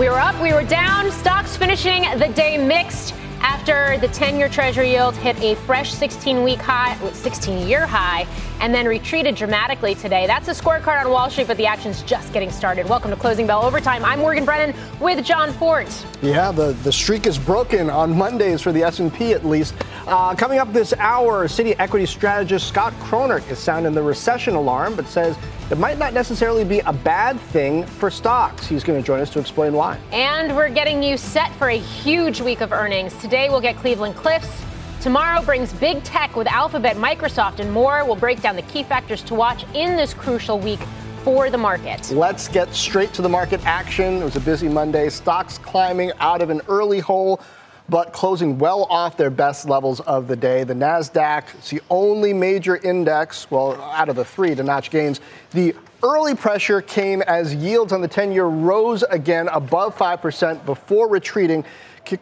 We were up, we were down, stocks finishing the day mixed after the 10 year Treasury yield hit a fresh 16 week high, 16 year high, and then retreated dramatically today. That's a scorecard on Wall Street, but the action's just getting started. Welcome to Closing Bell Overtime. I'm Morgan Brennan with Jon Fortt. Yeah, the, the streak is broken on Mondays for the S&P at least. Uh, coming up this hour, Citi equity strategist Scott Chronert is sounding the recession alarm, but says it might not necessarily be a bad thing for stocks. He's going to join us to explain why. And we're getting you set for a huge week of earnings. Today we'll get Cleveland Cliffs. Tomorrow brings big tech with Alphabet, Microsoft, and more. We'll break down the key factors to watch in this crucial week for the market. Let's get straight to the market action. It was a busy Monday. Stocks climbing out of an early hole but closing well off their best levels of the day. The NASDAQ the only major index, well, out of the three to notch gains. The early pressure came as yields on the 10 year rose again above 5% before retreating.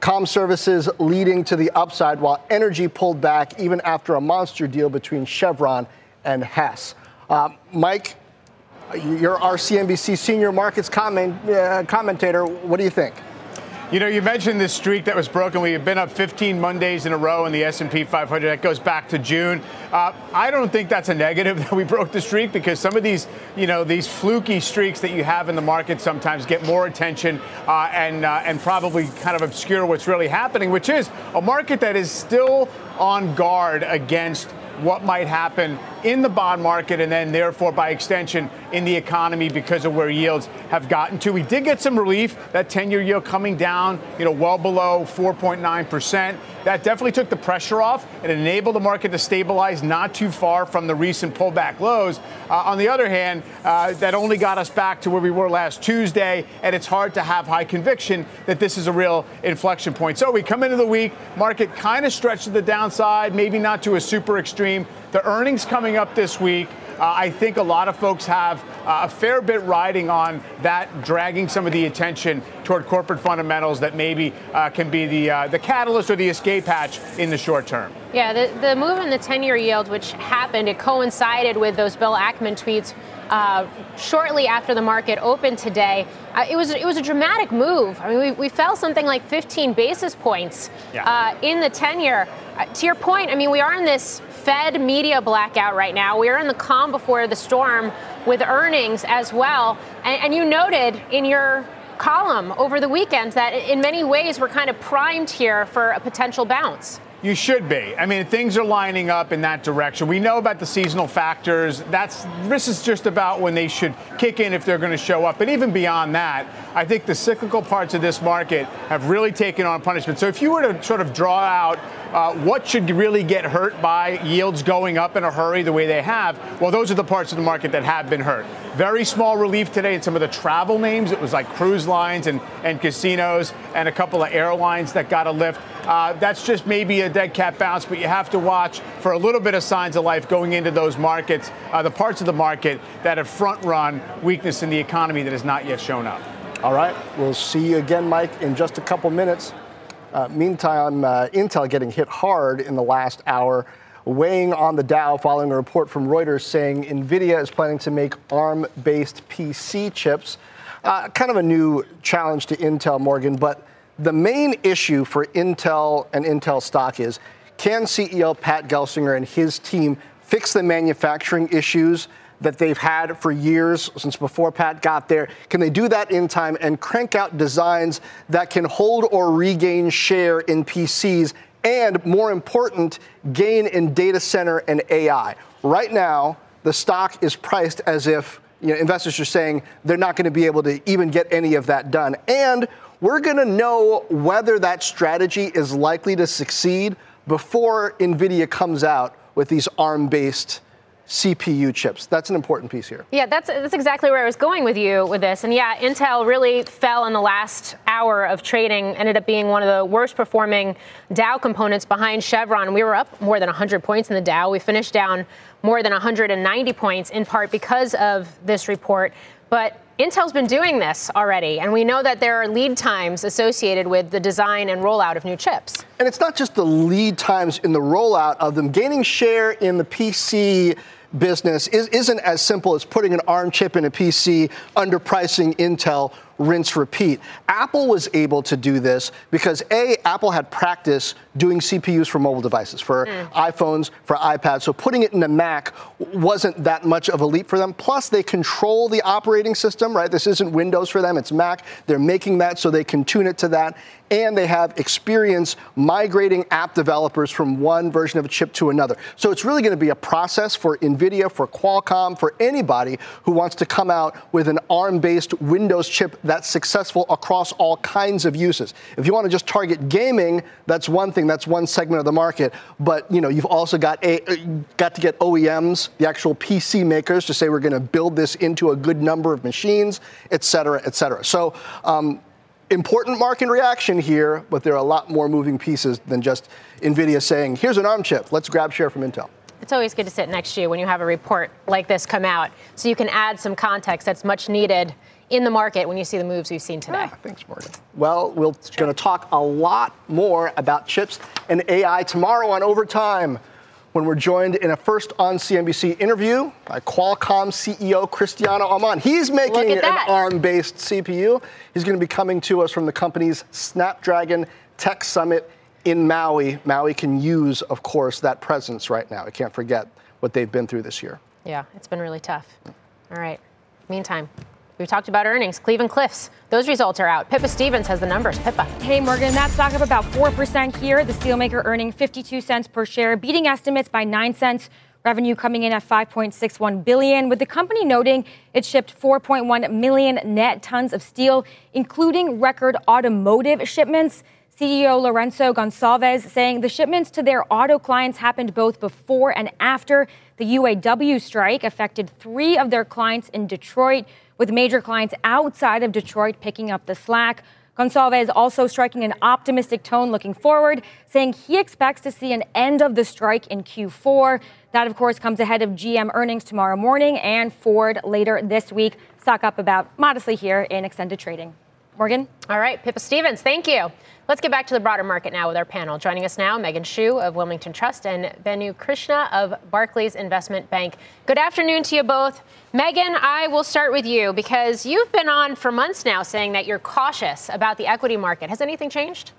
Com services leading to the upside, while energy pulled back even after a monster deal between Chevron and Hess. Uh, Mike, you're our CNBC senior markets comment, uh, commentator. What do you think? You know, you mentioned this streak that was broken. We have been up 15 Mondays in a row in the S&P 500. That goes back to June. Uh, I don't think that's a negative that we broke the streak because some of these, you know, these fluky streaks that you have in the market sometimes get more attention uh, and uh, and probably kind of obscure what's really happening, which is a market that is still on guard against what might happen in the bond market and then therefore by extension in the economy because of where yields have gotten to. We did get some relief, that 10-year yield coming down, you know, well below 4.9%. That definitely took the pressure off and enabled the market to stabilize not too far from the recent pullback lows. Uh, on the other hand, uh, that only got us back to where we were last Tuesday, and it's hard to have high conviction that this is a real inflection point. So we come into the week, market kind of stretched to the downside, maybe not to a super extreme. The earnings coming up this week. Uh, I think a lot of folks have uh, a fair bit riding on that, dragging some of the attention toward corporate fundamentals that maybe uh, can be the uh, the catalyst or the escape hatch in the short term. Yeah, the, the move in the 10-year yield, which happened, it coincided with those Bill Ackman tweets uh, shortly after the market opened today. Uh, it was it was a dramatic move. I mean, we, we fell something like 15 basis points yeah. uh, in the 10-year. Uh, to your point, I mean, we are in this Fed media blackout right now. We are in the calm before the storm with earnings as well. And, and you noted in your column over the weekend that in many ways we're kind of primed here for a potential bounce. You should be. I mean, things are lining up in that direction. We know about the seasonal factors. That's this is just about when they should kick in if they're going to show up. But even beyond that, I think the cyclical parts of this market have really taken on punishment. So if you were to sort of draw out uh, what should really get hurt by yields going up in a hurry the way they have? Well, those are the parts of the market that have been hurt. Very small relief today in some of the travel names. It was like cruise lines and, and casinos and a couple of airlines that got a lift. Uh, that's just maybe a dead cat bounce, but you have to watch for a little bit of signs of life going into those markets, uh, the parts of the market that have front run weakness in the economy that has not yet shown up. All right. We'll see you again, Mike, in just a couple minutes. Uh, meantime, uh, Intel getting hit hard in the last hour, weighing on the Dow following a report from Reuters saying NVIDIA is planning to make ARM based PC chips. Uh, kind of a new challenge to Intel, Morgan, but the main issue for Intel and Intel stock is can CEO Pat Gelsinger and his team fix the manufacturing issues that they've had for years since before Pat got there? Can they do that in time and crank out designs that can hold or regain share in PCs and, more important, gain in data center and AI? Right now, the stock is priced as if you know, investors are saying they're not going to be able to even get any of that done. And we're going to know whether that strategy is likely to succeed before NVIDIA comes out with these ARM based CPU chips. That's an important piece here. Yeah, that's that's exactly where I was going with you with this. And yeah, Intel really fell in the last hour of trading, ended up being one of the worst performing Dow components behind Chevron. We were up more than 100 points in the Dow. We finished down more than 190 points in part because of this report. But Intel's been doing this already, and we know that there are lead times associated with the design and rollout of new chips. And it's not just the lead times in the rollout of them. Gaining share in the PC business is, isn't as simple as putting an ARM chip in a PC, underpricing Intel, rinse, repeat. Apple was able to do this because A, Apple had practice doing CPUs for mobile devices, for mm. iPhones, for iPads. So putting it in a Mac wasn't that much of a leap for them. Plus, they control the operating system, right? This isn't Windows for them, it's Mac. They're making that so they can tune it to that and they have experience migrating app developers from one version of a chip to another. So it's really going to be a process for NVIDIA, for Qualcomm, for anybody who wants to come out with an ARM based Windows chip that's successful across all kinds of uses. If you want to just target gaming, that's one thing, that's one segment of the market. But you know, you've also got a, got to get OEMs, the actual PC makers, to say we're going to build this into a good number of machines, et cetera, et cetera. So um, important market reaction here, but there are a lot more moving pieces than just NVIDIA saying, here's an ARM chip, let's grab share from Intel. It's always good to sit next to you when you have a report like this come out so you can add some context that's much needed in the market when you see the moves we've seen today. Ah, thanks, Morgan. Well, we're going to talk a lot more about chips and AI tomorrow on Overtime when we're joined in a first on CNBC interview by Qualcomm CEO Cristiano Amon. He's making an ARM based CPU. He's going to be coming to us from the company's Snapdragon Tech Summit in Maui. Maui can use, of course, that presence right now. I can't forget what they've been through this year. Yeah, it's been really tough. All right. Meantime, we talked about earnings. Cleveland Cliffs, those results are out. Pippa Stevens has the numbers. Pippa. Hey, Morgan, that stock up about 4% here. The steelmaker earning 52 cents per share, beating estimates by 9 cents. Revenue coming in at 5.61 billion, with the company noting it shipped 4.1 million net tons of steel, including record automotive shipments. CEO Lorenzo Goncalves saying the shipments to their auto clients happened both before and after the UAW strike affected three of their clients in Detroit with major clients outside of Detroit picking up the slack. Goncalves also striking an optimistic tone looking forward, saying he expects to see an end of the strike in Q4. That, of course, comes ahead of GM earnings tomorrow morning and Ford later this week. Stock up about modestly here in extended trading. Morgan? All right, Pippa Stevens, thank you. Let's get back to the broader market now with our panel. Joining us now, Meghan Shue of Wilmington Trust and Venu Krishna of Barclays Investment Bank. Good afternoon to you both. Meghan, I will start with you because you've been on for months now saying that you're cautious about the equity market. Has anything changed?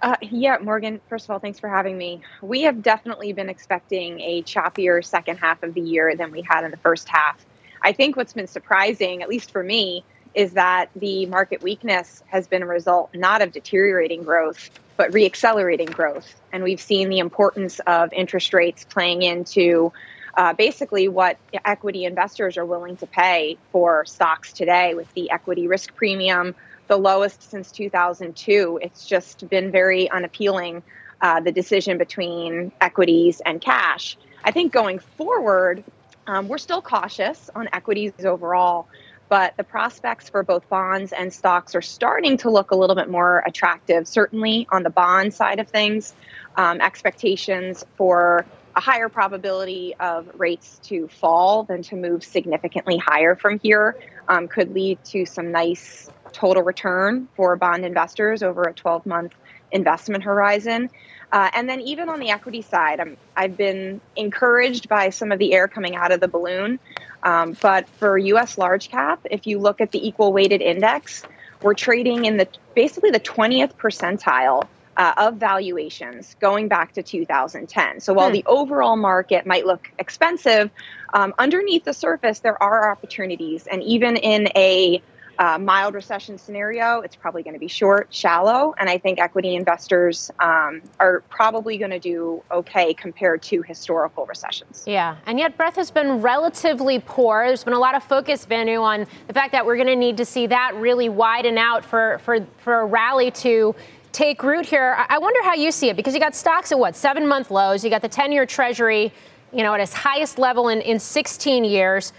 Uh, yeah, Morgan, first of all, thanks for having me. We have definitely been expecting a choppier second half of the year than we had in the first half. I think what's been surprising, at least for me, is that the market weakness has been a result not of deteriorating growth, but reaccelerating growth. And we've seen the importance of interest rates playing into uh, basically what equity investors are willing to pay for stocks today with the equity risk premium, the lowest since 2002. It's just been very unappealing, uh, the decision between equities and cash. I think going forward, um, we're still cautious on equities overall but the prospects for both bonds and stocks are starting to look a little bit more attractive. Certainly on the bond side of things, um, expectations for a higher probability of rates to fall than to move significantly higher from here um, could lead to some nice total return for bond investors over a 12 month investment horizon. Uh, and then even on the equity side, i have been encouraged by some of the air coming out of the balloon. Um, but for U.S. large cap, if you look at the equal weighted index, we're trading in the basically the 20th percentile uh, of valuations going back to 2010. So while hmm. the overall market might look expensive, um, underneath the surface there are opportunities, and even in a uh, mild recession scenario, it's probably going to be short, shallow, and I think equity investors um, are probably going to do okay compared to historical recessions. Yeah, and yet breadth has been relatively poor. There's been a lot of focus, Venu, on the fact that we're going to need to see that really widen out for for for a rally to take root here. I wonder how you see it because you got stocks at what seven month lows. You got the 10 year Treasury you know, at its highest level in, in 16 years.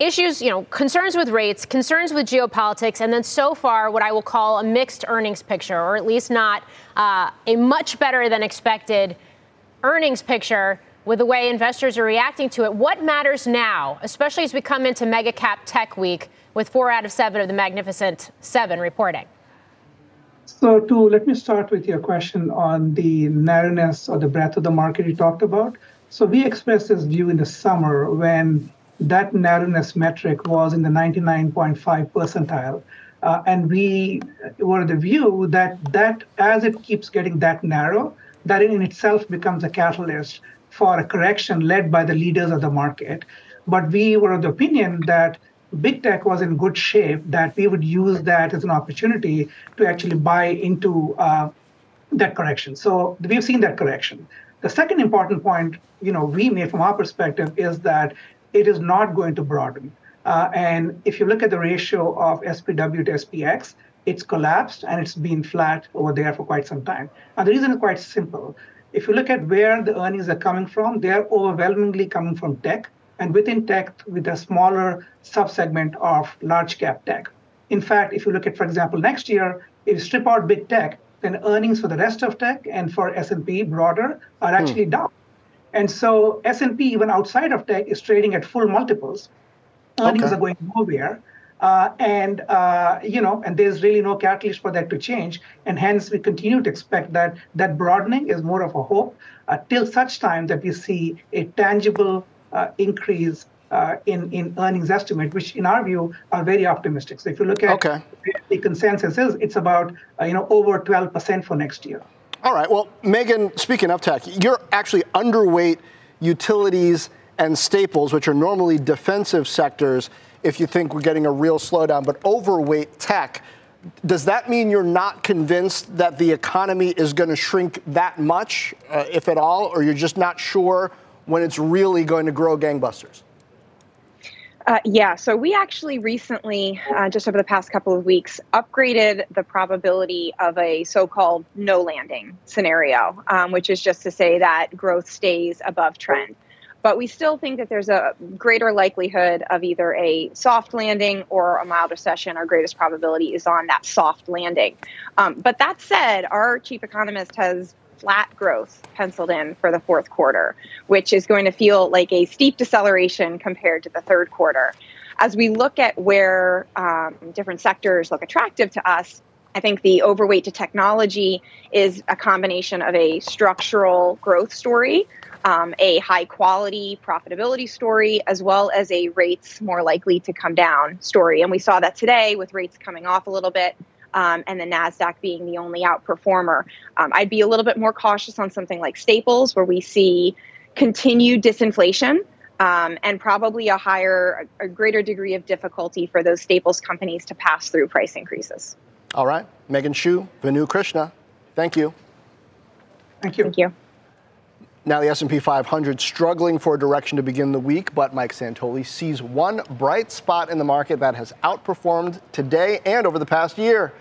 Issues, you know, concerns with rates, concerns with geopolitics, and then so far, what I will call a mixed earnings picture, or at least not uh, a much better than expected earnings picture with the way investors are reacting to it. What matters now, especially as we come into mega cap tech week with four out of seven of the magnificent seven reporting? So, to let me start with your question on the narrowness or the breadth of the market you talked about. So, we expressed this view in the summer when that narrowness metric was in the 99.5 percentile. Uh, and we were the view that that as it keeps getting that narrow, that in itself becomes a catalyst for a correction led by the leaders of the market. But we were of the opinion that big tech was in good shape, that we would use that as an opportunity to actually buy into uh, that correction. So we've seen that correction. The second important point, you know, we made from our perspective is that it is not going to broaden. Uh, and if you look at the ratio of SPW to SPX, it's collapsed and it's been flat over there for quite some time. And the reason is quite simple. If you look at where the earnings are coming from, they're overwhelmingly coming from tech and within tech with a smaller subsegment of large cap tech. In fact, if you look at, for example, next year, if you strip out big tech, then earnings for the rest of tech and for S&P broader are actually hmm. down. And so S&P, even outside of tech, is trading at full multiples. Earnings okay. are going nowhere. Uh, and uh, you know, and there's really no catalyst for that to change, and hence we continue to expect that that broadening is more of a hope uh, till such time that we see a tangible uh, increase uh, in in earnings estimate, which in our view are very optimistic. So if you look at okay. the consensus is, it's about uh, you know over 12% for next year. All right. Well, Meghan, speaking of tech, you're actually underweight utilities and staples, which are normally defensive sectors. If you think we're getting a real slowdown, but overweight tech. Does that mean you're not convinced that the economy is going to shrink that much, uh, if at all, or you're just not sure when it's really going to grow gangbusters? Uh, yeah, so we actually recently, uh, just over the past couple of weeks, upgraded the probability of a so called no landing scenario, um, which is just to say that growth stays above trend. But we still think that there's a greater likelihood of either a soft landing or a mild recession. Our greatest probability is on that soft landing. Um, but that said, our chief economist has flat growth penciled in for the fourth quarter, which is going to feel like a steep deceleration compared to the third quarter. As we look at where um, different sectors look attractive to us, I think the overweight to technology is a combination of a structural growth story, um, a high quality profitability story, as well as a rates more likely to come down story. And we saw that today with rates coming off a little bit um, and the NASDAQ being the only outperformer. Um, I'd be a little bit more cautious on something like staples, where we see continued disinflation. Um, and probably a higher, a greater degree of difficulty for those staples companies to pass through price increases. All right. Meghan Shue, Venu Krishna, thank you. Thank you. Thank you. Now the S&P 500 struggling for direction to begin the week, but Mike Santoli sees one bright spot in the market that has outperformed today and over the past year.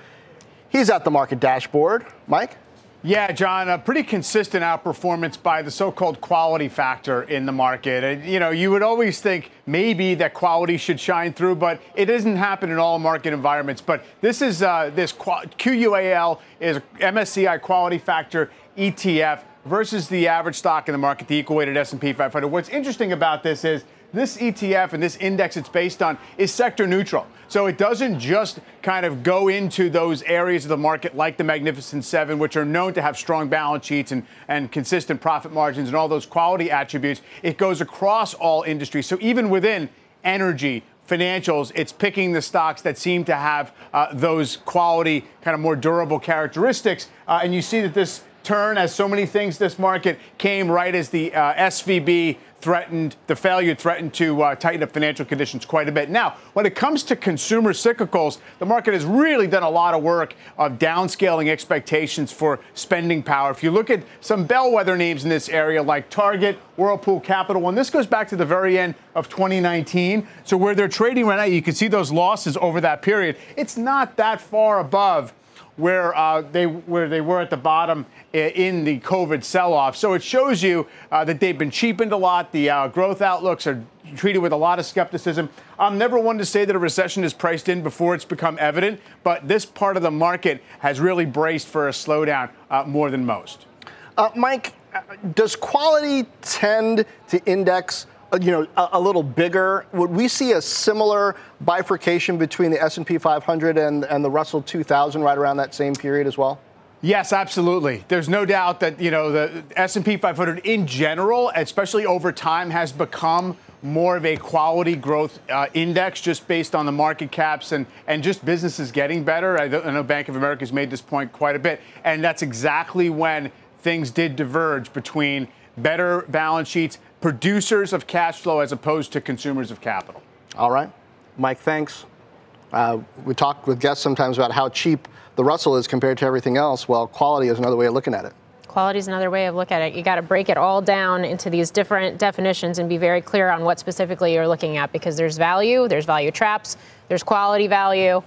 He's at the market dashboard. Mike? Yeah, Jon, a pretty consistent outperformance by the so-called quality factor in the market. And, you know, you would always think maybe that quality should shine through, but it doesn't happen in all market environments. But this is uh, this QUAL is MSCI quality factor ETF versus the average stock in the market, the equal weighted S&P 500. What's interesting about this is this ETF and this index it's based on is sector neutral. So it doesn't just kind of go into those areas of the market like the Magnificent Seven, which are known to have strong balance sheets and, and consistent profit margins and all those quality attributes. It goes across all industries. So even within energy, financials, it's picking the stocks that seem to have uh, those quality, kind of more durable characteristics. Uh, and you see that this turn, as so many things this market came right as the uh, SVB threatened, the failure threatened to uh, tighten up financial conditions quite a bit. Now, when it comes to consumer cyclicals, the market has really done a lot of work of downscaling expectations for spending power. If you look at some bellwether names in this area like Target, Whirlpool Capital, and this goes back to the very end of 2019. So where they're trading right now, you can see those losses over that period. It's not that far above where uh, they where they were at the bottom in the COVID sell-off. So it shows you uh, that they've been cheapened a lot. The uh, growth outlooks are treated with a lot of skepticism. I'm never one to say that a recession is priced in before it's become evident, but this part of the market has really braced for a slowdown uh, more than most. Uh, Mike, uh, does quality tend to index? Uh, you know, a, a, little bigger. Would we see a similar bifurcation between the S&P 500 and, and the Russell 2000 right around that same period as well? Yes, absolutely. There's no doubt that you know the S&P 500 in general, especially over time, has become more of a quality growth uh, index just based on the market caps and, and just businesses getting better. I, I know Bank of America has made this point quite a bit, and that's exactly when things did diverge between better balance sheets, producers of cash flow as opposed to consumers of capital. All right. Mike, thanks. Uh, we talk with guests sometimes about how cheap the Russell is compared to everything else. Well, quality is another way of looking at it. Quality is another way of looking at it. You got to break it all down into these different definitions and be very clear on what specifically you're looking at because there's value, there's value traps, there's quality value.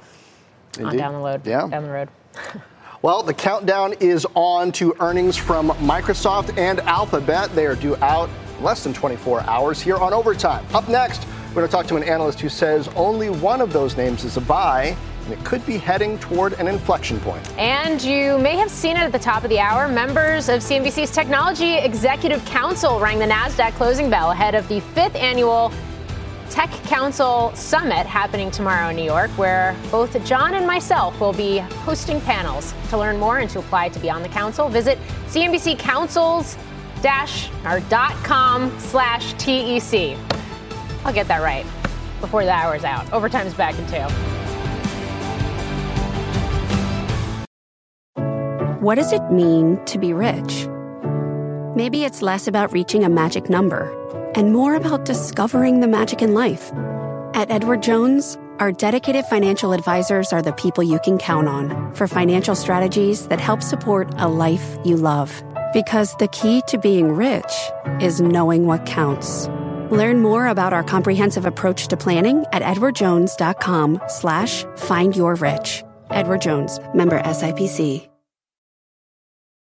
Indeed. On down the road. Yeah. Down the road. Well, the countdown is on to earnings from Microsoft and Alphabet. They are due out less than 24 hours here on Overtime. Up next, we're going to talk to an analyst who says only one of those names is a buy and it could be heading toward an inflection point. And you may have seen it at the top of the hour. Members of CNBC's Technology Executive Council rang the NASDAQ closing bell ahead of the fifth annual Tech Council Summit happening tomorrow in New York, where both Jon and myself will be hosting panels. To learn more and to apply to be on the council, visit CNBC Councils dash or dot com slash TEC. I'll get that right before the hour's out. Overtime's back in two. What does it mean to be rich? Maybe it's less about reaching a magic number and more about discovering the magic in life. At Edward Jones, our dedicated financial advisors are the people you can count on for financial strategies that help support a life you love. Because the key to being rich is knowing what counts. Learn more about our comprehensive approach to planning at edwardjones.com slash find your rich. Edward Jones, member SIPC.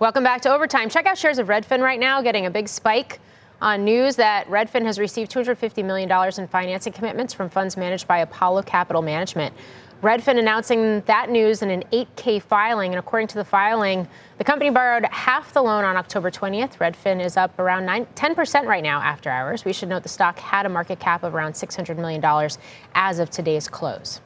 Welcome back to Overtime. Check out shares of Redfin right now, getting a big spike on news that Redfin has received $250 million in financing commitments from funds managed by Apollo Capital Management. Redfin announcing that news in an 8K filing. And according to the filing, the company borrowed half the loan on October 20th. Redfin is up around 9, 10% right now after hours. We should note the stock had a market cap of around $600 million as of today's close.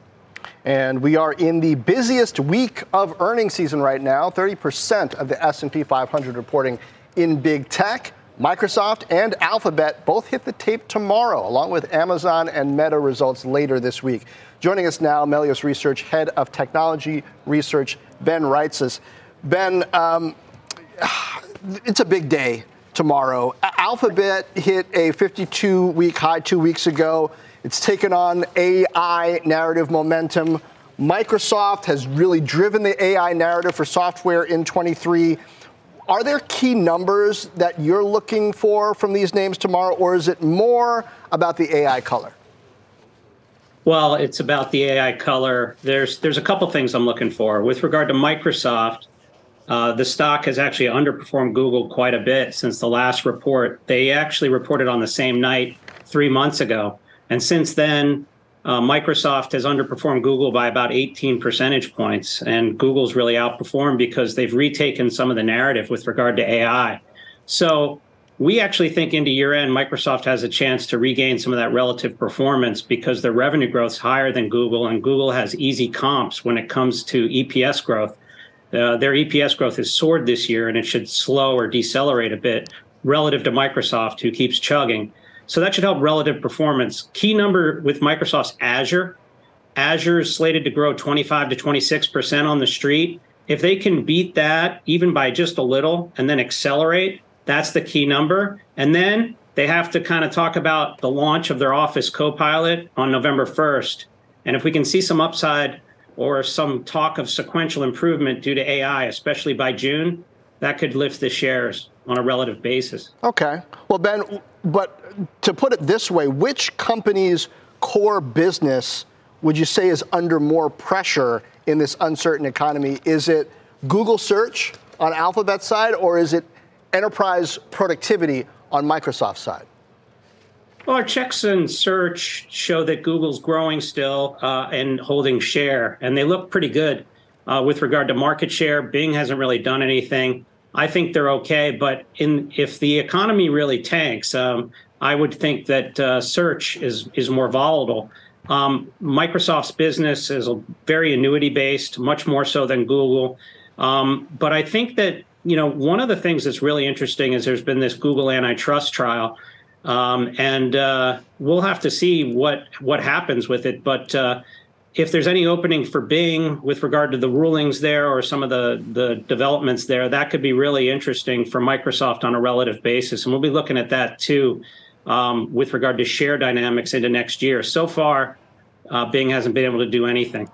And we are in the busiest week of earnings season right now. 30% of the S&P 500 reporting in big tech. Microsoft and Alphabet both hit the tape tomorrow, along with Amazon and Meta results later this week. Joining us now, Melius Research Head of Technology Research, Ben Reitzes. Ben, um, it's a big day tomorrow. Alphabet hit a 52 week high two weeks ago. It's taken on AI narrative momentum. Microsoft has really driven the AI narrative for software in 23. Are there key numbers that you're looking for from these names tomorrow, or is it more about the AI color? Well, it's about the AI color. There's there's a couple things I'm looking for. With regard to Microsoft, uh, the stock has actually underperformed Google quite a bit since the last report. They actually reported on the same night three months ago. And since then, uh, Microsoft has underperformed Google by about 18 percentage points. And Google's really outperformed because they've retaken some of the narrative with regard to AI. So we actually think into year end, Microsoft has a chance to regain some of that relative performance because their revenue growth is higher than Google, and Google has easy comps when it comes to EPS growth. Uh, their EPS growth has soared this year, and it should slow or decelerate a bit relative to Microsoft, who keeps chugging. So that should help relative performance. Key number with Microsoft's Azure Azure is slated to grow 25 to 26% on the street. If they can beat that even by just a little and then accelerate, that's the key number. And then they have to kind of talk about the launch of their Office Copilot on November 1st. And if we can see some upside or some talk of sequential improvement due to AI, especially by June, that could lift the shares on a relative basis. Okay. Well, Ben, but to put it this way, which company's core business would you say is under more pressure in this uncertain economy? Is it Google search on Alphabet's side, or is it enterprise productivity on Microsoft's side? Well, our checks and search show that Google's growing still uh, and holding share, and they look pretty good uh, with regard to market share. Bing hasn't really done anything. I think they're okay, but in if the economy really tanks, um, I would think that uh, search is is more volatile. Um, Microsoft's business is very annuity based, much more so than Google. Um, but I think that you know one of the things that's really interesting is there's been this Google antitrust trial um, and uh, we'll have to see what what happens with it. But uh, if there's any opening for Bing with regard to the rulings there or some of the the developments there, that could be really interesting for Microsoft on a relative basis, and we'll be looking at that too um, with regard to share dynamics into next year. So far, uh, Bing hasn't been able to do anything.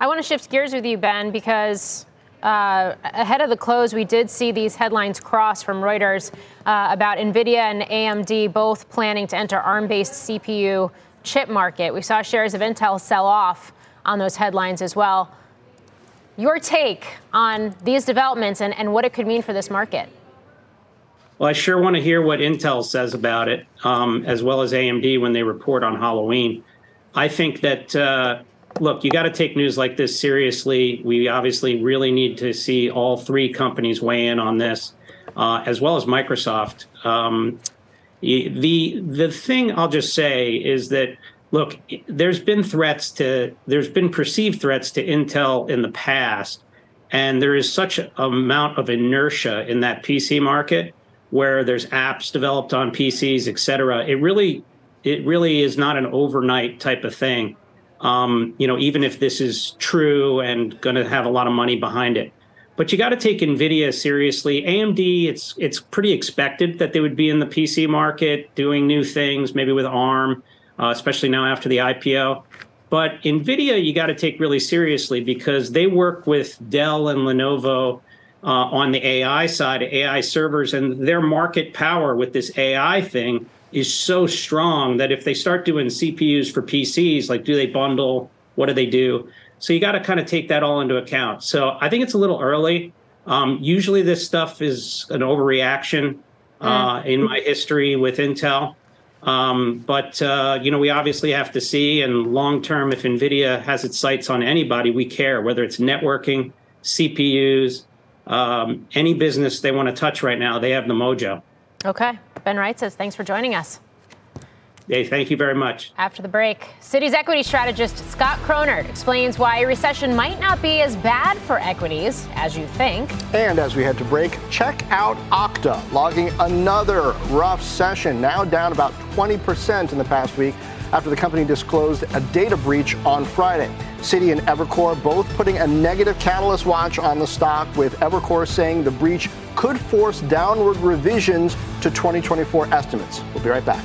I want to shift gears with you, Ben, because uh, ahead of the close, we did see these headlines cross from Reuters uh, about NVIDIA and AMD both planning to enter ARM based CPU chip market. We saw shares of Intel sell off on those headlines as well. Your take on these developments and, and what it could mean for this market? Well, I sure want to hear what Intel says about it, um, as well as AMD when they report on Halloween. I think that uh, look, you got to take news like this seriously. We obviously really need to see all three companies weigh in on this, uh, as well as Microsoft. Um, the the thing I'll just say is that look, there's been threats to there's been perceived threats to Intel in the past, and there is such an amount of inertia in that PC market where there's apps developed on PCs, et cetera. It really it really is not an overnight type of thing um, you know, even if this is true and going to have a lot of money behind it. But you got to take Nvidia seriously. AMD, it's it's pretty expected that they would be in the PC market doing new things, maybe with ARM, uh, especially now after the IPO. But Nvidia, you got to take really seriously because they work with Dell and Lenovo on the AI side, AI servers, and their market power with this AI thing is so strong that if they start doing CPUs for PCs, like do they bundle? What do they do? So you got to kind of take that all into account. So I think it's a little early. Um, usually this stuff is an overreaction uh, mm. in my history with Intel. Um, but uh, you know, we obviously have to see. And long term, if Nvidia has its sights on anybody, we care whether it's networking, CPUs, um, any business they want to touch right now. They have the mojo. Okay. Ben Reitzes, thanks for joining us. Hey, thank you very much. After the break, Citi's equity strategist Scott Chronert explains why a recession might not be as bad for equities as you think. And as we head to break, check out Okta, logging another rough session, now down about 20% in the past week after the company disclosed a data breach on Friday. Citi and Evercore both putting a negative catalyst watch on the stock, with Evercore saying the breach could force downward revisions to 2024 estimates. We'll be right back.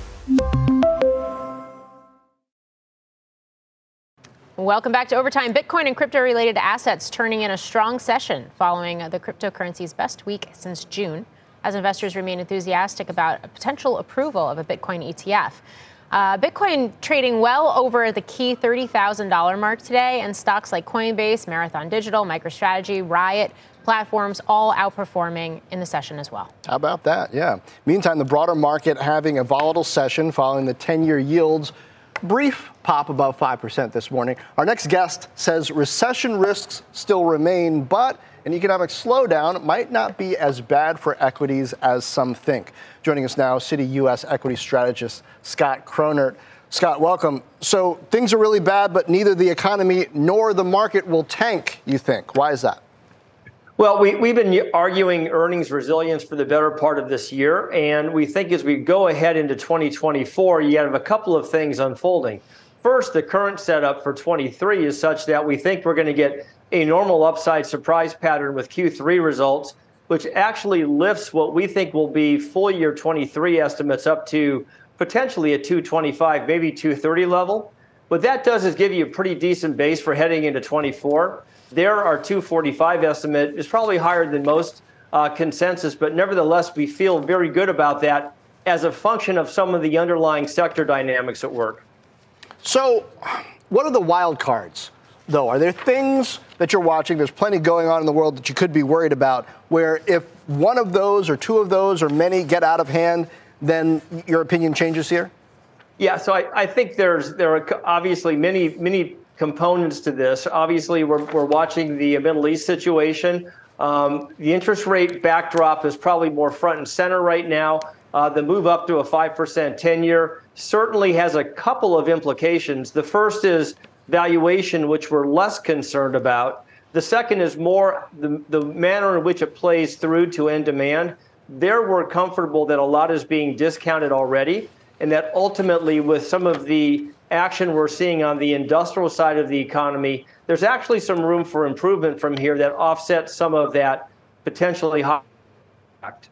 Welcome back to Overtime. Bitcoin and crypto related assets turning in a strong session following the cryptocurrency's best week since June, as investors remain enthusiastic about a potential approval of a Bitcoin ETF. Uh, Bitcoin trading well over the key $30,000 mark today, and stocks like Coinbase, Marathon Digital, MicroStrategy, Riot, platforms all outperforming in the session as well. How about that? Yeah. Meantime, the broader market having a volatile session following the 10 year yields brief pop above 5% this morning. Our next guest says recession risks still remain, but an economic slowdown might not be as bad for equities as some think. Joining us now, Citi U.S. equity strategist Scott Chronert. Scott, welcome. So things are really bad, but neither the economy nor the market will tank, you think. Why is that? Well, we, we've been arguing earnings resilience for the better part of this year. And we think as we go ahead into 2024, you have a couple of things unfolding. First, the current setup for 23 is such that we think we're going to get a normal upside surprise pattern with Q3 results, which actually lifts what we think will be full year 23 estimates up to potentially a 225, maybe 230 level. What that does is give you a pretty decent base for heading into 24. There, our 245 estimate is probably higher than most uh, consensus, but nevertheless, we feel very good about that as a function of some of the underlying sector dynamics at work. So, what are the wild cards, though? Are there things that you're watching? There's plenty going on in the world that you could be worried about, where if one of those, or two of those, or many get out of hand, then your opinion changes here? Yeah, so I, I think there's there are obviously many many components to this. Obviously, we're, we're watching the Middle East situation. Um, the interest rate backdrop is probably more front and center right now. Uh, the move up to a 5% 10 year certainly has a couple of implications. The first is valuation, which we're less concerned about. The second is more the, the manner in which it plays through to end demand. There, we're comfortable that a lot is being discounted already, and that ultimately, with some of the action we're seeing on the industrial side of the economy, there's actually some room for improvement from here that offsets some of that potentially high impact.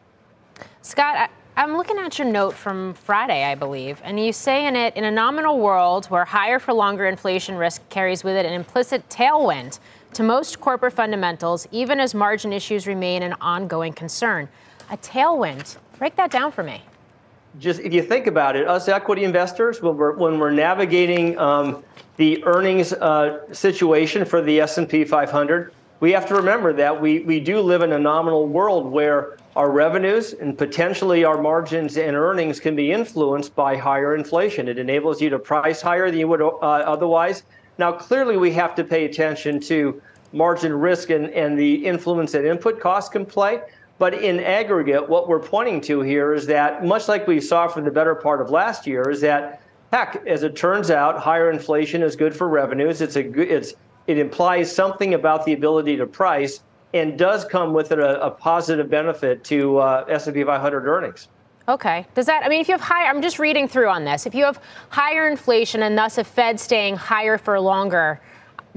Scott, I, am looking at your note from Friday, I believe, and you say in it, in a nominal world where higher for longer inflation risk carries with it an implicit tailwind to most corporate fundamentals, even as margin issues remain an ongoing concern. A tailwind. Break that down for me just if you think about it, us equity investors, when we're, when we're navigating um, the earnings uh, situation for the S&P 500, we have to remember that we, we do live in a nominal world where our revenues and potentially our margins and earnings can be influenced by higher inflation. It enables you to price higher than you would uh, otherwise. Now, clearly, we have to pay attention to margin risk and, and the influence that input costs can play. But in aggregate, what we're pointing to here is that, much like we saw for the better part of last year, is that heck, as it turns out, higher inflation is good for revenues. It's a good, it's it implies something about the ability to price and does come with a, a positive benefit to uh, S&P 500 earnings. Okay. Does that, I mean, if you have higher, I'm just reading through on this. If you have higher inflation and thus a Fed staying higher for longer,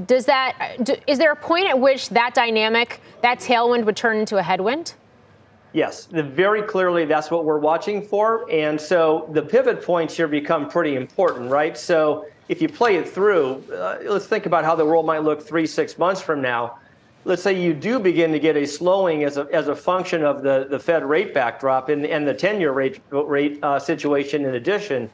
does that, do, is there a point at which that dynamic, that tailwind would turn into a headwind? Yes, the, very clearly that's what we're watching for. And so the pivot points here become pretty important, right? So if you play it through, uh, let's think about how the world might look three, six months from now. Let's say you do begin to get a slowing as a, as a function of the, the Fed rate backdrop and, and the 10 year rate, rate uh, situation in addition.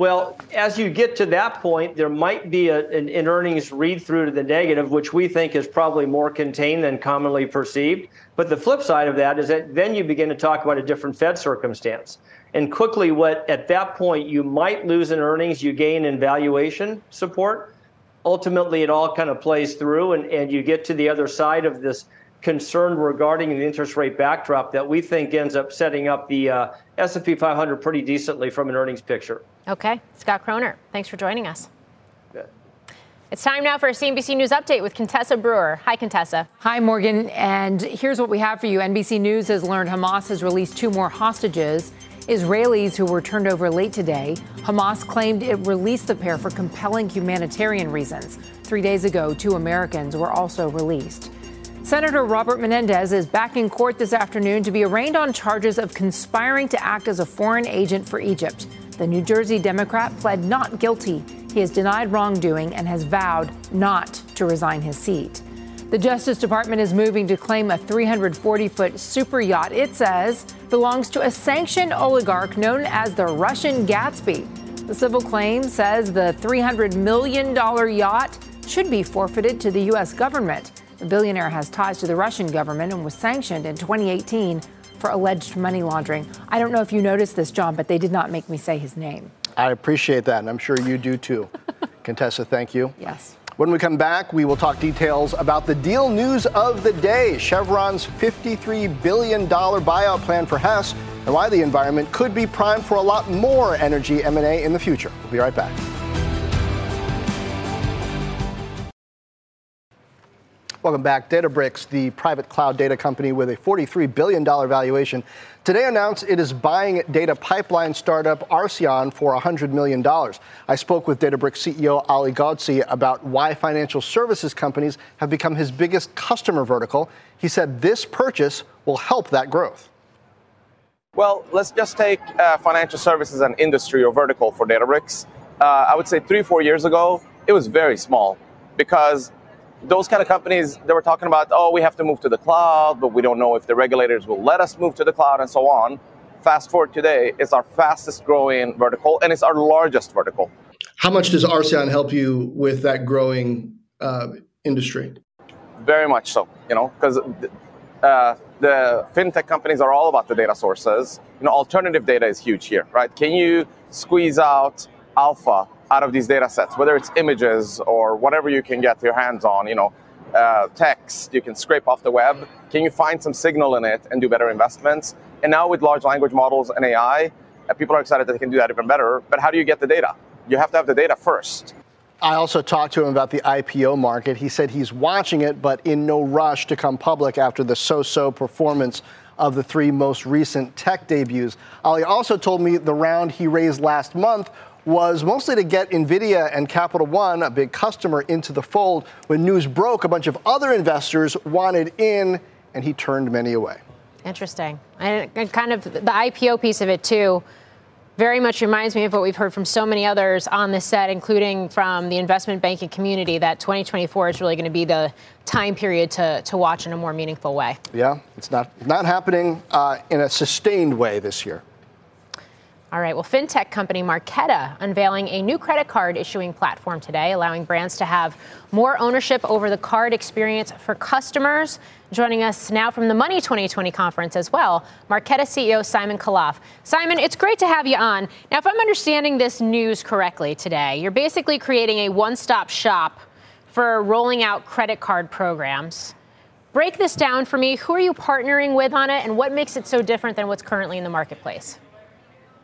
Well, as you get to that point, there might be a, an, an, earnings read through to the negative, which we think is probably more contained than commonly perceived. But the flip side of that is that then you begin to talk about a different Fed circumstance. And quickly, what at that point you might lose in earnings, you gain in valuation support. Ultimately, it all kind of plays through, and, and you get to the other side of this concern regarding the interest rate backdrop that we think ends up setting up the uh, S&P 500 pretty decently from an earnings picture. Okay. Scott Chronert, thanks for joining us. It's time now for a CNBC News update with Contessa Brewer. Hi, Contessa. Hi, Morgan. And here's what we have for you. NBC News has learned Hamas has released two more hostages, Israelis who were turned over late today. Hamas claimed it released the pair for compelling humanitarian reasons. Three days ago, two Americans were also released. Senator Robert Menendez is back in court this afternoon to be arraigned on charges of conspiring to act as a foreign agent for Egypt. The New Jersey Democrat pled not guilty. He has denied wrongdoing and has vowed not to resign his seat. The Justice Department is moving to claim a 340 foot super yacht it says belongs to a sanctioned oligarch known as the Russian Gatsby. The civil claim says the $300 million yacht should be forfeited to the U.S. government. The billionaire has ties to the Russian government and was sanctioned in 2018 for alleged money laundering. I don't know if you noticed this, Jon, but they did not make me say his name. I appreciate that, and I'm sure you do too. Contessa, thank you. Yes. When we come back, we will talk details about the deal news of the day Chevron's $53 billion buyout plan for Hess, and why the environment could be primed for a lot more energy M&A in the future. We'll be right back. Welcome back. Databricks, the private cloud data company with a $43 billion valuation, today announced it is buying data pipeline startup Arcion for $100 million. I spoke with Databricks CEO Ali Ghodsi about why financial services companies have become his biggest customer vertical. He said this purchase will help that growth. Well, let's just take uh, financial services and industry or vertical for Databricks. Uh, I would say three, four years ago, it was very small because those kind of companies, they were talking about, oh, we have to move to the cloud, but we don't know if the regulators will let us move to the cloud and so on. Fast forward today, it's our fastest growing vertical and it's our largest vertical. How much does Arcion help you with that growing uh, industry? Very much so, you know, because uh, the fintech companies are all about the data sources. You know, alternative data is huge here, right? Can you squeeze out alpha out of these data sets, whether it's images or whatever you can get your hands on, you know, uh, text you can scrape off the web. Can you find some signal in it and do better investments? And now with large language models and AI, uh, people are excited that they can do that even better. But how do you get the data? You have to have the data first. I also talked to him about the IPO market. He said he's watching it, but in no rush to come public after the so so performance of the three most recent tech debuts. Ali also told me the round he raised last month was mostly to get NVIDIA and Capital One, a big customer, into the fold. When news broke, a bunch of other investors wanted in, and he turned many away. Interesting. And kind of the IPO piece of it, too, very much reminds me of what we've heard from so many others on this set, including from the investment banking community, that 2024 is really going to be the time period to, to watch in a more meaningful way. Yeah, it's not, not happening uh, in a sustained way this year. All right. Well, fintech company Marqeta unveiling a new credit card issuing platform today, allowing brands to have more ownership over the card experience for customers. Joining us now from the Money 2020 conference as well, Marqeta CEO Simon Khalaf. Simon, it's great to have you on. Now, if I'm understanding this news correctly today, you're basically creating a one-stop shop for rolling out credit card programs. Break this down for me. Who are you partnering with on it, and what makes it so different than what's currently in the marketplace?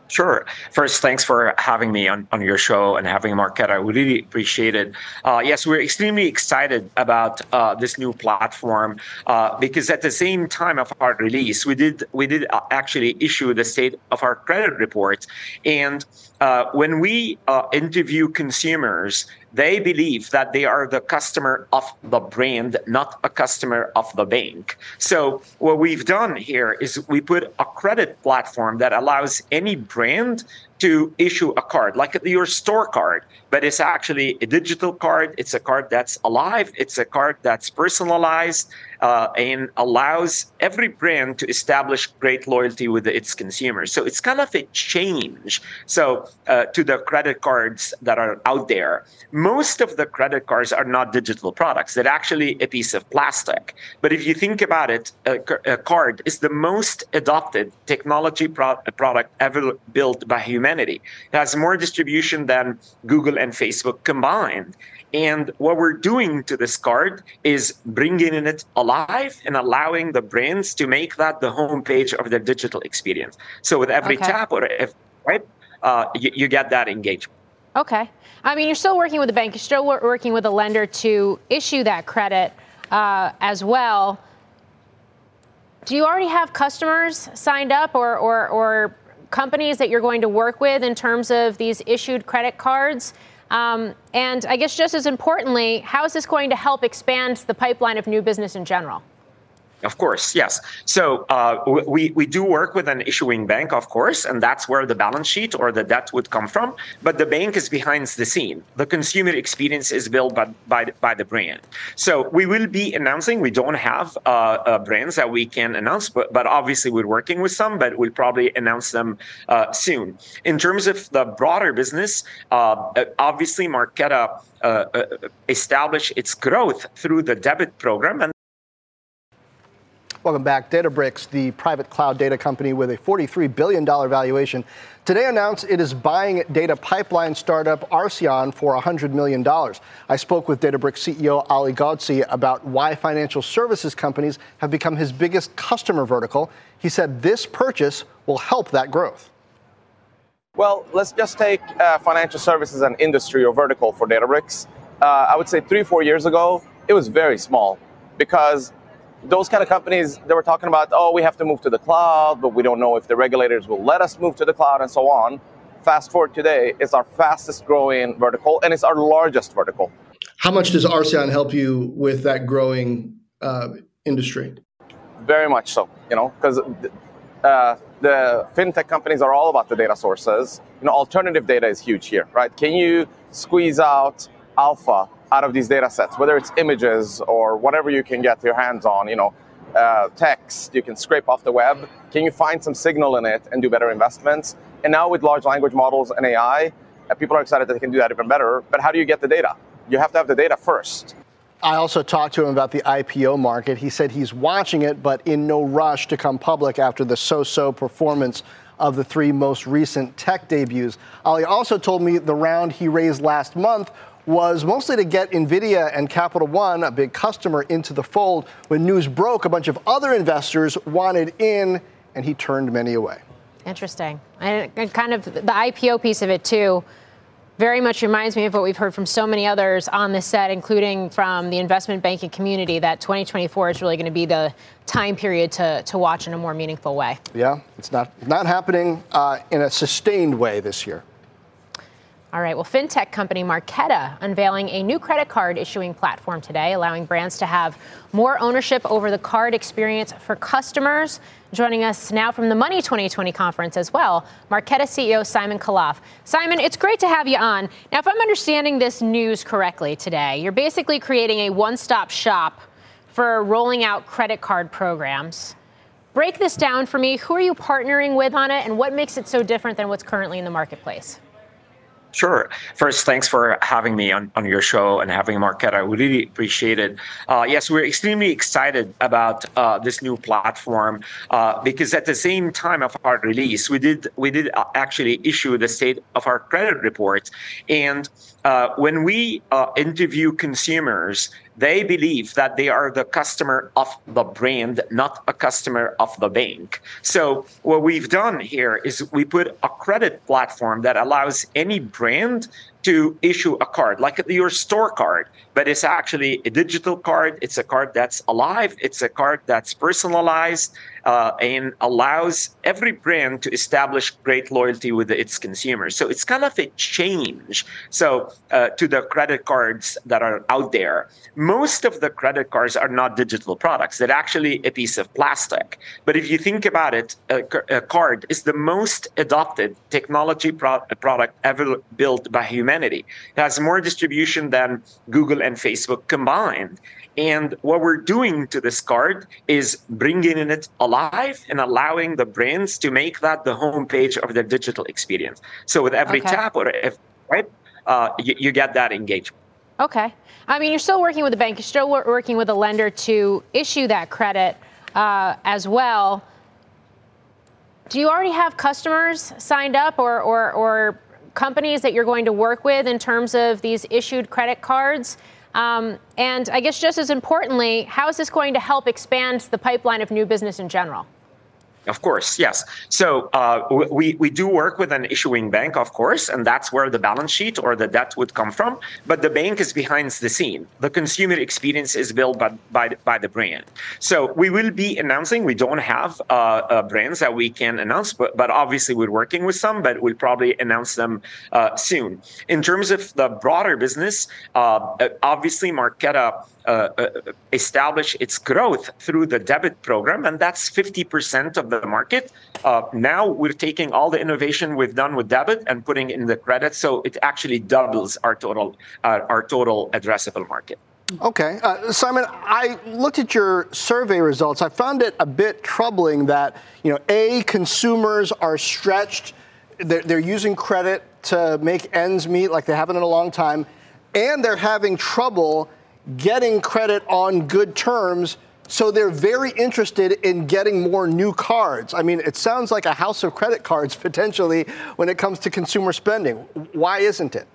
Sure. First, thanks for having me on, on your show and having Marqeta. We really appreciate it. Uh, yes, we're extremely excited about uh, this new platform uh, because at the same time of our release, we did we did uh, actually issue the state of our credit report, and uh, when we uh, interview consumers they believe that they are the customer of the brand, not a customer of the bank. So, what we've done here is we put a credit platform that allows any brand to issue a card, like your store card, but it's actually a digital card. It's a card that's alive. It's a card that's personalized uh, and allows every brand to establish great loyalty with its consumers. So it's kind of a change. So uh, to the credit cards that are out there, most of the credit cards are not digital products. They're actually a piece of plastic. But if you think about it, a, a card is the most adopted technology pro- product ever built by humanity It has more distribution than Google and Facebook combined. And what we're doing to this card is bringing it alive and allowing the brands to make that the homepage of their digital experience. So with every okay. tap or if right, uh, you, you get that engagement. Okay. I mean, you're still working with the bank. You're still working with a lender to issue that credit uh, as well. Do you already have customers signed up, or, or, or companies that you're going to work with in terms of these issued credit cards? Um, and I guess just as importantly, how is this going to help expand the pipeline of new business in general? Of course, yes. So uh, we we do work with an issuing bank, of course, and that's where the balance sheet or the debt would come from. But the bank is behind the scene. The consumer experience is built by by, by the brand. So we will be announcing. We don't have uh, uh, brands that we can announce, but but obviously we're working with some. But we'll probably announce them uh, soon. In terms of the broader business, uh, obviously Marqeta uh, established its growth through the debit program and Welcome back. Databricks, the private cloud data company with a $43 billion valuation, today announced it is buying data pipeline startup Arcion for $100 million. I spoke with Databricks CEO Ali Ghodsi about why financial services companies have become his biggest customer vertical. He said this purchase will help that growth. Well, let's just take uh, financial services and industry or vertical for Databricks. Uh, I would say three, four years ago, it was very small because those kind of companies, they were talking about, oh, we have to move to the cloud, but we don't know if the regulators will let us move to the cloud and so on. Fast forward today, it's our fastest growing vertical and it's our largest vertical. How much does Arcion help you with that growing uh, industry? Very much so, you know, because uh, the fintech companies are all about the data sources. You know, alternative data is huge here, right? Can you squeeze out alpha out of these data sets, whether it's images or whatever you can get your hands on, you know, uh, text, you can scrape off the web. Can you find some signal in it and do better investments? And now with large language models and AI, uh, people are excited that they can do that even better. But how do you get the data? You have to have the data first. I also talked to him about the IPO market. He said he's watching it, but in no rush to come public after the so so performance of the three most recent tech debuts. Ali also told me the round he raised last month was mostly to get NVIDIA and Capital One, a big customer, into the fold. When news broke, a bunch of other investors wanted in, and he turned many away. Interesting. And kind of the IPO piece of it, too, very much reminds me of what we've heard from so many others on this set, including from the investment banking community, that 2024 is really going to be the time period to, to watch in a more meaningful way. Yeah, it's not, not happening uh, in a sustained way this year. All right. Well, fintech company Marqeta unveiling a new credit card issuing platform today, allowing brands to have more ownership over the card experience for customers. Joining us now from the Money 2020 conference as well, Marqeta CEO Simon Khalaf. Simon, it's great to have you on. Now, if I'm understanding this news correctly today, you're basically creating a one stop shop for rolling out credit card programs. Break this down for me. Who are you partnering with on it, and what makes it so different than what's currently in the marketplace? Sure. First, thanks for having me on, on your show and having Marqeta. We really appreciate it. Uh, yes, we're extremely excited about uh, this new platform uh, because at the same time of our release, we did we did uh, actually issue the state of our credit report, and uh, when we uh, interview consumers they believe that they are the customer of the brand, not a customer of the bank. So, what we've done here is we put a credit platform that allows any brand to issue a card, like your store card, but it's actually a digital card. It's a card that's alive. It's a card that's personalized uh, and allows every brand to establish great loyalty with its consumers. So it's kind of a change. So uh, to the credit cards that are out there, most of the credit cards are not digital products. They're actually a piece of plastic. But if you think about it, a, a card is the most adopted technology pro- product ever built by humanity. It has more distribution than Google and Facebook combined. And what we're doing to this card is bringing it alive and allowing the brands to make that the homepage of their digital experience. So with every okay. tap or if right, uh, you, you get that engagement. Okay. I mean, you're still working with the bank. You're still working with a lender to issue that credit uh, as well. Do you already have customers signed up or, or, or companies that you're going to work with in terms of these issued credit cards? Um, and I guess just as importantly, how is this going to help expand the pipeline of new business in general? Of course, yes. So uh, we we do work with an issuing bank, of course, and that's where the balance sheet or the debt would come from. But the bank is behind the scene. The consumer experience is built by by, by the brand. So we will be announcing. We don't have uh, uh, brands that we can announce, but but obviously we're working with some. But we'll probably announce them uh, soon. In terms of the broader business, uh, obviously uh, establish its growth through the debit program, and that's 50% of the market. Uh, now we're taking all the innovation we've done with debit and putting in the credit, so it actually doubles our total uh, our total addressable market. Okay, uh, Simon, I looked at your survey results. I found it a bit troubling that you know, a consumers are stretched. They're, they're using credit to make ends meet like they haven't in a long time, and they're having trouble getting credit on good terms So they're very interested in getting more new cards. I mean, it sounds like a house of credit cards potentially when it comes to consumer spending. Why isn't it?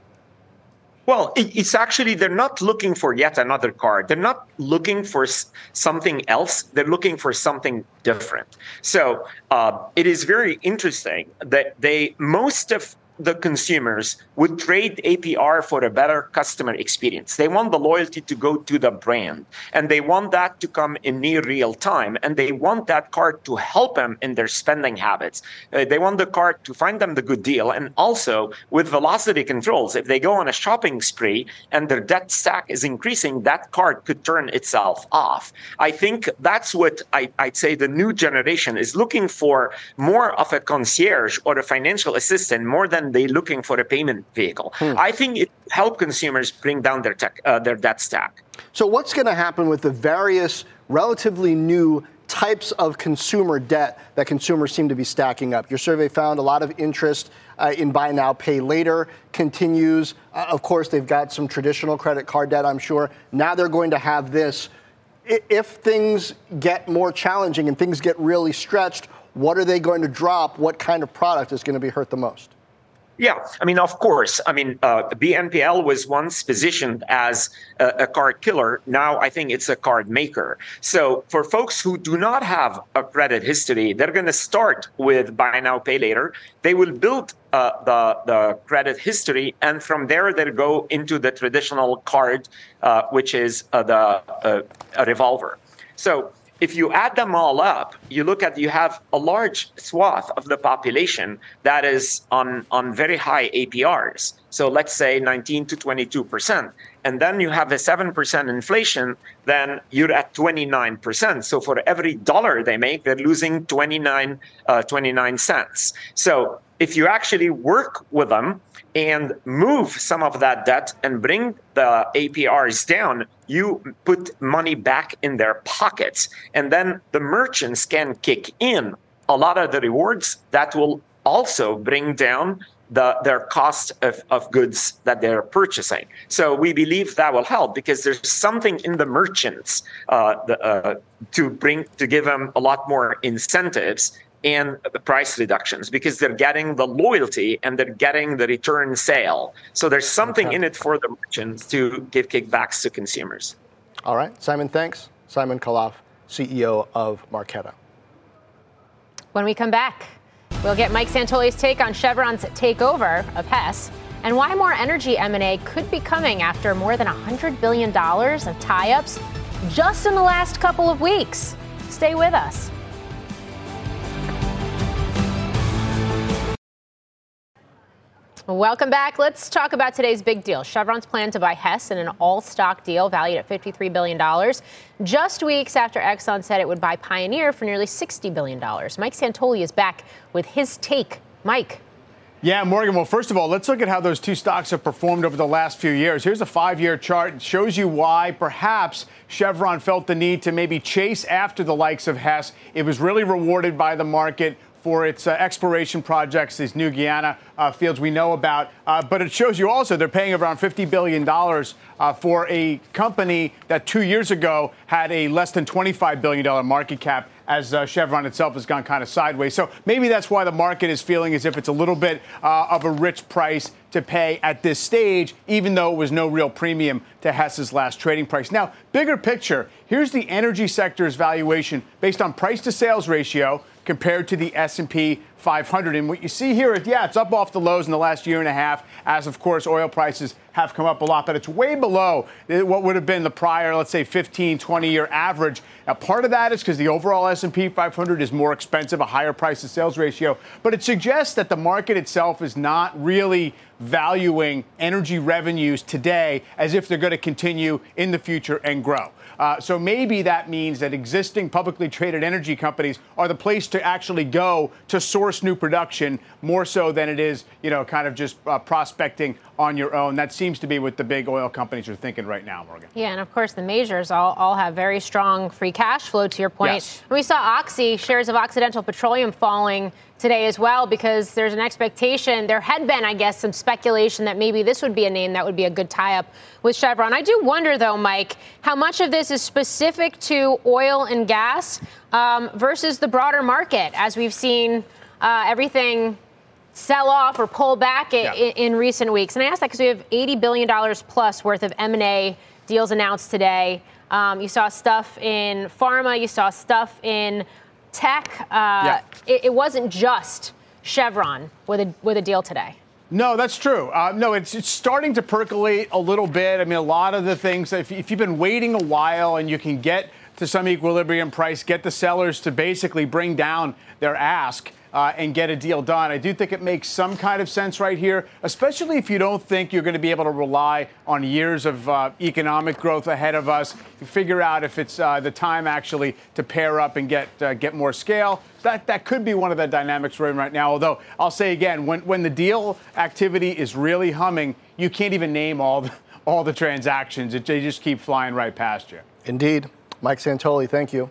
Well, it's actually, they're not looking for yet another card. They're not looking for something else. They're looking for something different. So uh, it is very interesting that they, most of the consumers would trade APR for a better customer experience. They want the loyalty to go to the brand and they want that to come in near real time and they want that card to help them in their spending habits. Uh, they want the card to find them the good deal and also with velocity controls, if they go on a shopping spree and their debt stack is increasing, that card could turn itself off. I think that's what I, I'd say the new generation is looking for more of a concierge or a financial assistant more than they looking for a payment vehicle. Hmm. I think it help consumers bring down their tech, uh, their debt stack. So what's going to happen with the various relatively new types of consumer debt that consumers seem to be stacking up? Your survey found a lot of interest uh, in buy now, pay later continues. Uh, of course, they've got some traditional credit card debt, I'm sure. Now they're going to have this. If things get more challenging and things get really stretched, what are they going to drop? What kind of product is going to be hurt the most? Yeah, I mean, of course. I mean, uh, BNPL was once positioned as a, a, card killer. Now I think it's a card maker. So for folks who do not have a credit history, they're going to start with buy now, pay later. They will build uh, the the credit history, and from there they'll go into the traditional card, uh, which is uh, the uh, a revolver. So if you add them all up, you look at you have a large swath of the population that is on, on very high APRs. So let's say 19 to 22 percent. And then you have a 7% inflation, then you're at 29%. So for every dollar they make, they're losing 29, uh, 29 cents. So if you actually work with them and move some of that debt and bring the APRs down, you put money back in their pockets. And then the merchants can kick in a lot of the rewards that will also bring down the, their cost of, of goods that they're purchasing. So we believe that will help because there's something in the merchants uh, the, uh, to bring to give them a lot more incentives and the price reductions because they're getting the loyalty and they're getting the return sale. So there's something okay. in it for the merchants to give kickbacks to consumers. All right, Simon, thanks. Simon Khalaf, CEO of Marqeta. When we come back, we'll get Mike Santoli's take on Chevron's takeover of Hess and why more energy M&A could be coming after more than $100 billion of tie-ups just in the last couple of weeks. Stay with us. Welcome back. Let's talk about today's big deal. Chevron's plan to buy Hess in an all stock deal valued at $53 billion, just weeks after Exxon said it would buy Pioneer for nearly $60 billion. Mike Santoli is back with his take. Mike. Yeah, Morgan. Well, first of all, let's look at how those two stocks have performed over the last few years. Here's a five year chart. It shows you why perhaps Chevron felt the need to maybe chase after the likes of Hess. It was really rewarded by the market for its uh, exploration projects, these new Guyana uh, fields we know about. Uh, but it shows you also they're paying around $50 billion uh, for a company that two years ago had a less than $25 billion market cap as uh, Chevron itself has gone kind of sideways. So maybe that's why the market is feeling as if it's a little bit uh, of a rich price to pay at this stage, even though it was no real premium to Hess's last trading price. Now, bigger picture, here's the energy sector's valuation based on price to sales ratio compared to the S&P 500. And what you see here is, yeah, it's up off the lows in the last year and a half, as of course oil prices have come up a lot, but it's way below what would have been the prior, let's say, 15, 20 year average. Part of that is because the overall S&P 500 is more expensive, a higher price to sales ratio, but it suggests that the market itself is not really valuing energy revenues today as if they're going to continue in the future and grow. Uh, so maybe that means that existing publicly traded energy companies are the place to actually go to source new production more so than it is, you know, kind of just uh, prospecting on your own. That seems to be what the big oil companies are thinking right now, Morgan. Yeah, and of course the majors all, all have very strong free cash flow. To your point, Yes. we saw Oxy shares of Occidental Petroleum falling today as well because there's an expectation. There had been, I guess, some speculation that maybe this would be a name that would be a good tie-up with Chevron. I do wonder, though, Mike, how much of this is specific to oil and gas um, versus the broader market, as we've seen uh, everything sell off or pull back Yeah. i- in recent weeks. And I ask that because we have 80 billion dollars plus worth of M&A deals announced today. Um, you saw stuff in pharma, you saw stuff in tech. Uh, it, it wasn't just Chevron with a with a deal today. No, that's true. Uh, no, it's, it's starting to percolate a little bit. I mean, a lot of the things, if, if you've been waiting a while and you can get to some equilibrium price, get the sellers to basically bring down their ask. Uh, and get a deal done. I do think it makes some kind of sense right here, especially if you don't think you're going to be able to rely on years of uh, economic growth ahead of us. You figure out if it's uh, the time actually to pair up and get uh, get more scale. That that could be one of the dynamics we're in right now. Although I'll say again, when when the deal activity is really humming, you can't even name all the, all the transactions. It, they just keep flying right past you. Indeed. Mike Santoli, thank you.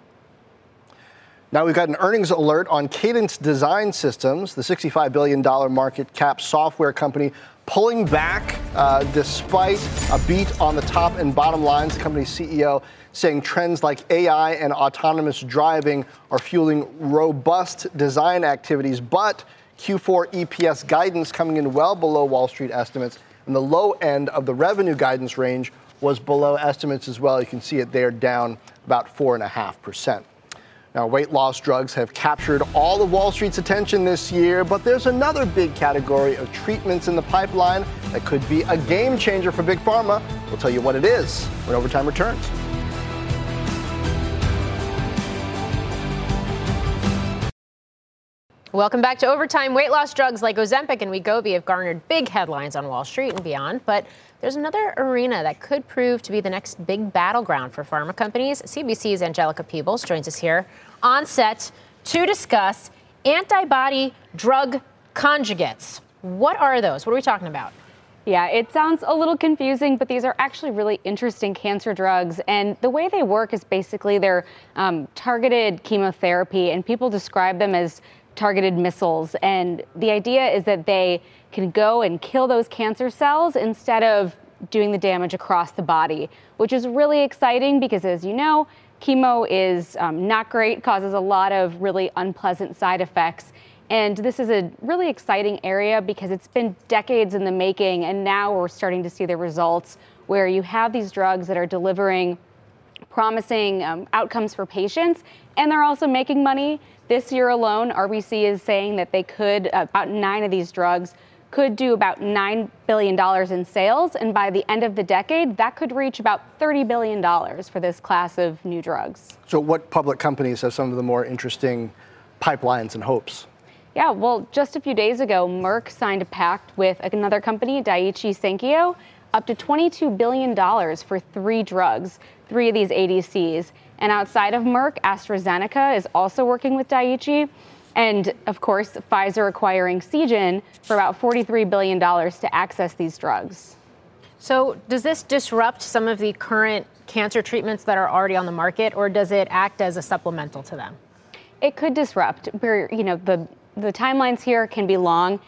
Now we've got an earnings alert on Cadence Design Systems, the $65 billion market cap software company, pulling back uh, despite a beat on the top and bottom lines. The company's CEO saying trends like AI and autonomous driving are fueling robust design activities, but Q4 EPS guidance coming in well below Wall Street estimates, and the low end of the revenue guidance range was below estimates as well. You can see it there down about 4.5%. Now, weight loss drugs have captured all of Wall Street's attention this year, but there's another big category of treatments in the pipeline that could be a game changer for Big Pharma. We'll tell you what it is when Overtime returns. Welcome back to Overtime. Weight loss drugs like Ozempic and Wegovy have garnered big headlines on Wall Street and beyond, but there's another arena that could prove to be the next big battleground for pharma companies. CNBC's Angelica Peebles joins us here on set to discuss antibody drug conjugates. What are those? What are we talking about? Yeah, it sounds a little confusing, but these are actually really interesting cancer drugs. And the way they work is basically they're um, targeted chemotherapy, and people describe them as targeted missiles. And the idea is that they can go and kill those cancer cells instead of doing the damage across the body, which is really exciting because, as you know, chemo is um, not great, causes a lot of really unpleasant side effects. And this is a really exciting area because it's been decades in the making, and now we're starting to see the results where you have these drugs that are delivering promising um, outcomes for patients, and they're also making money. This year alone, RBC is saying that they could, uh, about nine of these drugs could do about $9 billion in sales, and by the end of the decade, that could reach about $30 billion for this class of new drugs. So, what public companies have some of the more interesting pipelines and hopes? Yeah, well, just a few days ago, Merck signed a pact with another company, Daiichi Sankyo, up to $22 billion for three drugs, three of these ADCs. And outside of Merck, AstraZeneca is also working with Daiichi. And of course, Pfizer acquiring Seagen for about $43 billion to access these drugs. So, does this disrupt some of the current cancer treatments that are already on the market, or does it act as a supplemental to them? It could disrupt. You know the the timelines here can be long.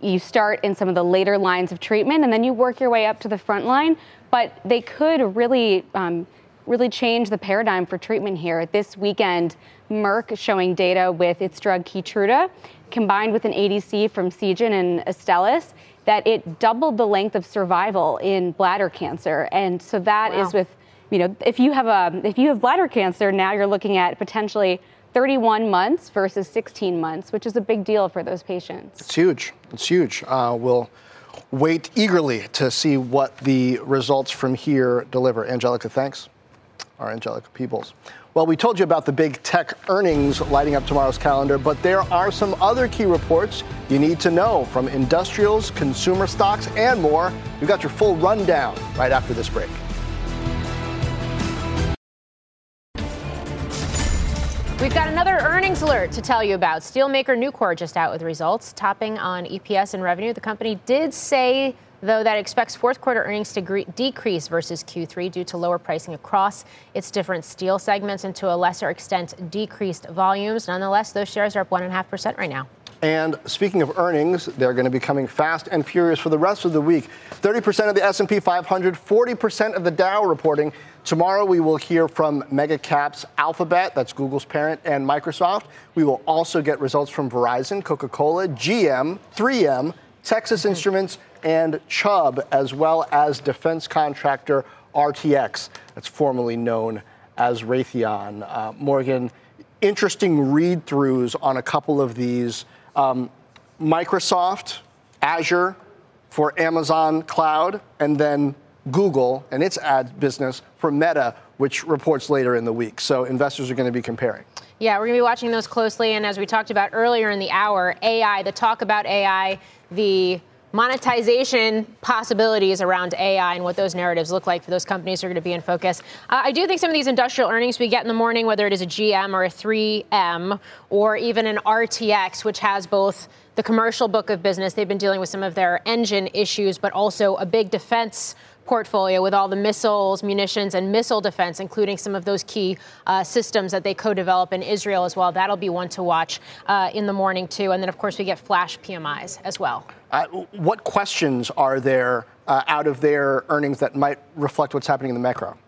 You start in some of the later lines of treatment, and then you work your way up to the front line. But they could really, um, really change the paradigm for treatment here. This weekend, Merck showing data with its drug Keytruda, combined with an ADC from Seagen and Astellas, that it doubled the length of survival in bladder cancer. And so that is Wow. with, you know, if you have a if you have bladder cancer, now you're looking at potentially 31 months versus 16 months, which is a big deal for those patients. It's huge. It's huge. Uh, we'll wait eagerly to see what the results from here deliver. Angelica, thanks. Our Angelica Peebles. Well, we told you about the big tech earnings lighting up tomorrow's calendar, but there are some other key reports you need to know from industrials, consumer stocks, and more. We've got your full rundown right after this break. We've got another earnings alert to tell you about. Steelmaker Nucor just out with results, topping on EPS and revenue. The company did say though that expects fourth quarter earnings to decrease versus Q3 due to lower pricing across its different steel segments and to a lesser extent decreased volumes. Nonetheless, those shares are up 1.5% right now. And speaking of earnings, they're going to be coming fast and furious for the rest of the week. 30% of the S&P 500, 40% of the Dow reporting. Tomorrow we will hear from mega caps Alphabet, that's Google's parent, and Microsoft. We will also get results from Verizon, Coca-Cola, GM, 3M, Texas Instruments, and Chubb, as well as defense contractor RTX, that's formerly known as Raytheon. Uh, Morgan, interesting read throughs on a couple of these. Um, Microsoft, Azure for Amazon Cloud, and then Google and its ad business for Meta, which reports later in the week. So investors are going to be comparing. Yeah, we're going to be watching those closely. And as we talked about earlier in the hour, AI, the talk about AI, the monetization possibilities around AI and what those narratives look like for those companies are going to be in focus. Uh, I do think some of these industrial earnings we get in the morning, whether it is a GM or a 3M or even an RTX, which has both the commercial book of business, they've been dealing with some of their engine issues, but also a big defense portfolio with all the missiles, munitions, and missile defense, including some of those key uh, systems that they co develop in Israel as well. That'll be one to watch uh, in the morning, too. And then, of course, we get flash PMIs as well. Uh, what questions are there uh, out of their earnings that might reflect what's happening in the macro?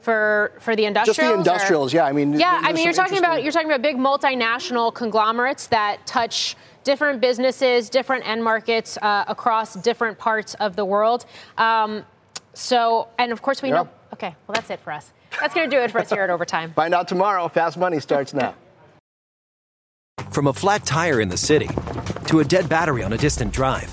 for for the industrials. Just the industrials, or? yeah. I mean, yeah. I mean, you're talking about you're talking about big multinational conglomerates that touch different businesses, different end markets uh, across different parts of the world. Um, so, and of course, we yep. know. Okay, well, that's it for us. That's going to do it for us here at Overtime. Find out tomorrow. Fast Money starts now. From a flat tire in the city to a dead battery on a distant drive,